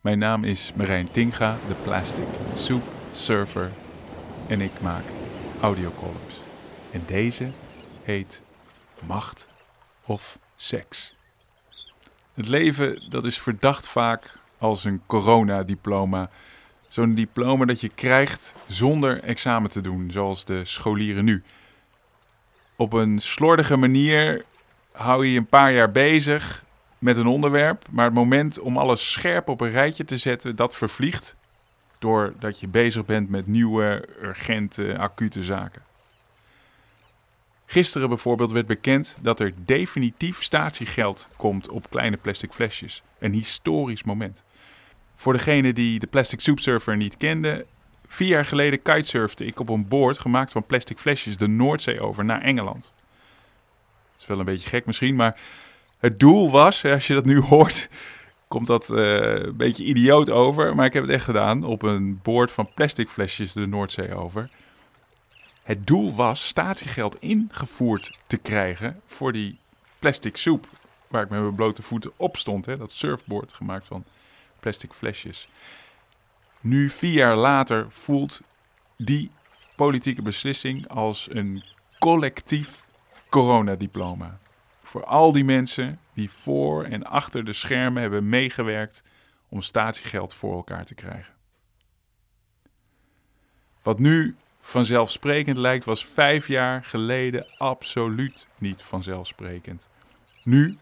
Mijn naam is Marijn Tinga, de Plastic Soup Surfer. En ik maak audiocolumns. En deze heet Macht of Seks. Het leven dat is verdacht vaak als een coronadiploma. Zo'n diploma dat je krijgt zonder examen te doen, zoals de scholieren nu. Op een slordige manier hou je je een paar jaar bezig met een onderwerp, maar het moment om alles scherp op een rijtje te zetten, dat vervliegt doordat je bezig bent met nieuwe, urgente, acute zaken. Gisteren bijvoorbeeld werd bekend dat er definitief statiegeld komt op kleine plastic flesjes. Een historisch moment. Voor degene die de Plastic Soup Surfer niet kende, vier jaar geleden kitesurfde ik op een boord gemaakt van plastic flesjes de Noordzee over naar Engeland. Dat is wel een beetje gek misschien, maar het doel was, als je dat nu hoort, komt dat uh, een beetje idioot over. Maar ik heb het echt gedaan op een boord van plastic flesjes de Noordzee over. Het doel was statiegeld ingevoerd te krijgen voor die plastic soep. Waar ik met mijn blote voeten op stond. Hè, dat surfboard gemaakt van plastic flesjes. Nu, vier jaar later, voelt die politieke beslissing als een collectief coronadiploma. Voor al die mensen die voor en achter de schermen hebben meegewerkt om statiegeld voor elkaar te krijgen. Wat nu vanzelfsprekend lijkt, was vijf jaar geleden absoluut niet vanzelfsprekend. Nu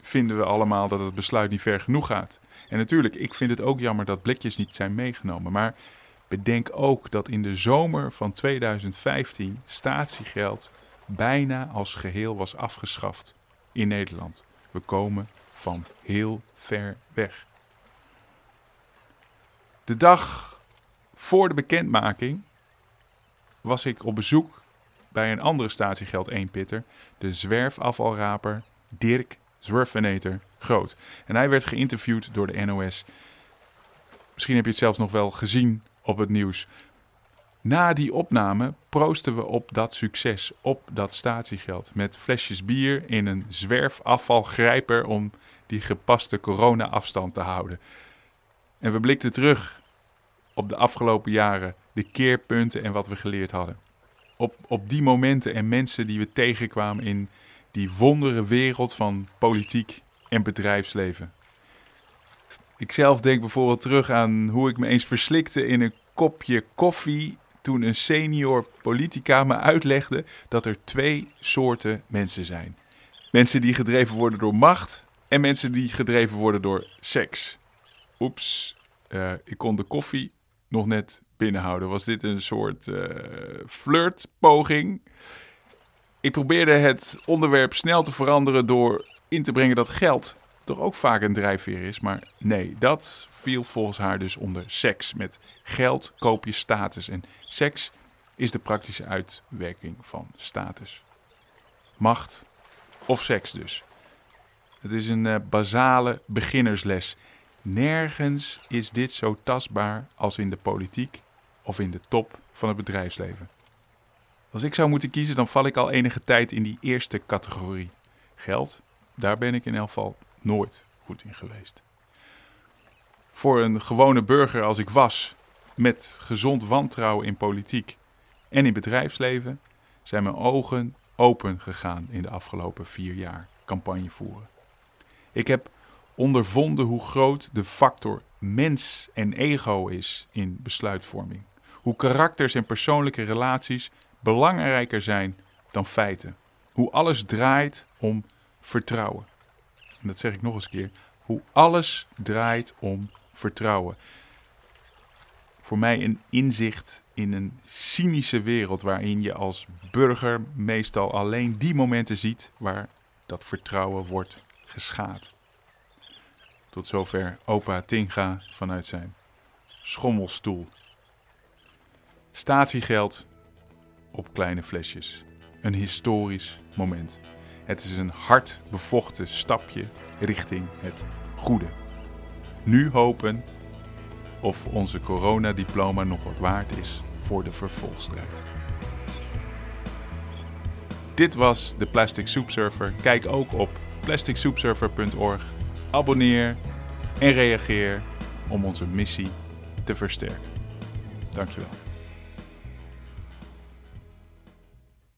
vinden we allemaal dat het besluit niet ver genoeg gaat. En natuurlijk, ik vind het ook jammer dat blikjes niet zijn meegenomen. Maar bedenk ook dat in de zomer van 2015 statiegeld bijna als geheel was afgeschaft in Nederland. We komen van heel ver weg. De dag voor de bekendmaking was ik op bezoek bij een andere statiegeld eenpitter, de zwerfafvalraper Dirk Zwerfeneter Groot. En hij werd geïnterviewd door de NOS. Misschien heb je het zelfs nog wel gezien op het nieuws. Na die opname proosten we op dat succes, op dat statiegeld. Met flesjes bier in een zwerfafvalgrijper om die gepaste corona-afstand te houden. En we blikten terug op de afgelopen jaren, de keerpunten en wat we geleerd hadden. Op, op die momenten en mensen die we tegenkwamen in die wondere wereld van politiek en bedrijfsleven. Ik zelf denk bijvoorbeeld terug aan hoe ik me eens verslikte in een kopje koffie toen een senior politica me uitlegde dat er twee soorten mensen zijn. Mensen die gedreven worden door macht en mensen die gedreven worden door seks. Oeps, uh, ik kon de koffie nog net binnenhouden. Was dit een soort uh, flirtpoging? Ik probeerde het onderwerp snel te veranderen door in te brengen dat geld toch ook vaak een drijfveer is. Maar nee, dat viel volgens haar dus onder seks. Met geld koop je status. En seks is de praktische uitwerking van status. Macht of seks dus. Het is een uh, basale beginnersles. Nergens is dit zo tastbaar als in de politiek of in de top van het bedrijfsleven. Als ik zou moeten kiezen, dan val ik al enige tijd in die eerste categorie. Geld, daar ben ik in elk geval nooit goed in geweest. Voor een gewone burger als ik was, met gezond wantrouwen in politiek en in bedrijfsleven, zijn mijn ogen open gegaan in de afgelopen vier jaar campagne voeren. Ik heb ondervonden hoe groot de factor mens en ego is in besluitvorming. Hoe karakters en persoonlijke relaties belangrijker zijn dan feiten. Hoe alles draait om vertrouwen. En dat zeg ik nog eens een keer. Hoe alles draait om vertrouwen. Voor mij een inzicht in een cynische wereld waarin je als burger meestal alleen die momenten ziet waar dat vertrouwen wordt geschaad. Tot zover opa Tinga vanuit zijn schommelstoel. Statiegeld op kleine flesjes. Een historisch moment. Het is een hard bevochten stapje richting het goede. Nu hopen of onze coronadiploma nog wat waard is voor de vervolgstrijd. Dit was de Plastic Soup Surfer. Kijk ook op plasticsoupsurfer.org. Abonneer en reageer. om onze missie te versterken. Dankjewel.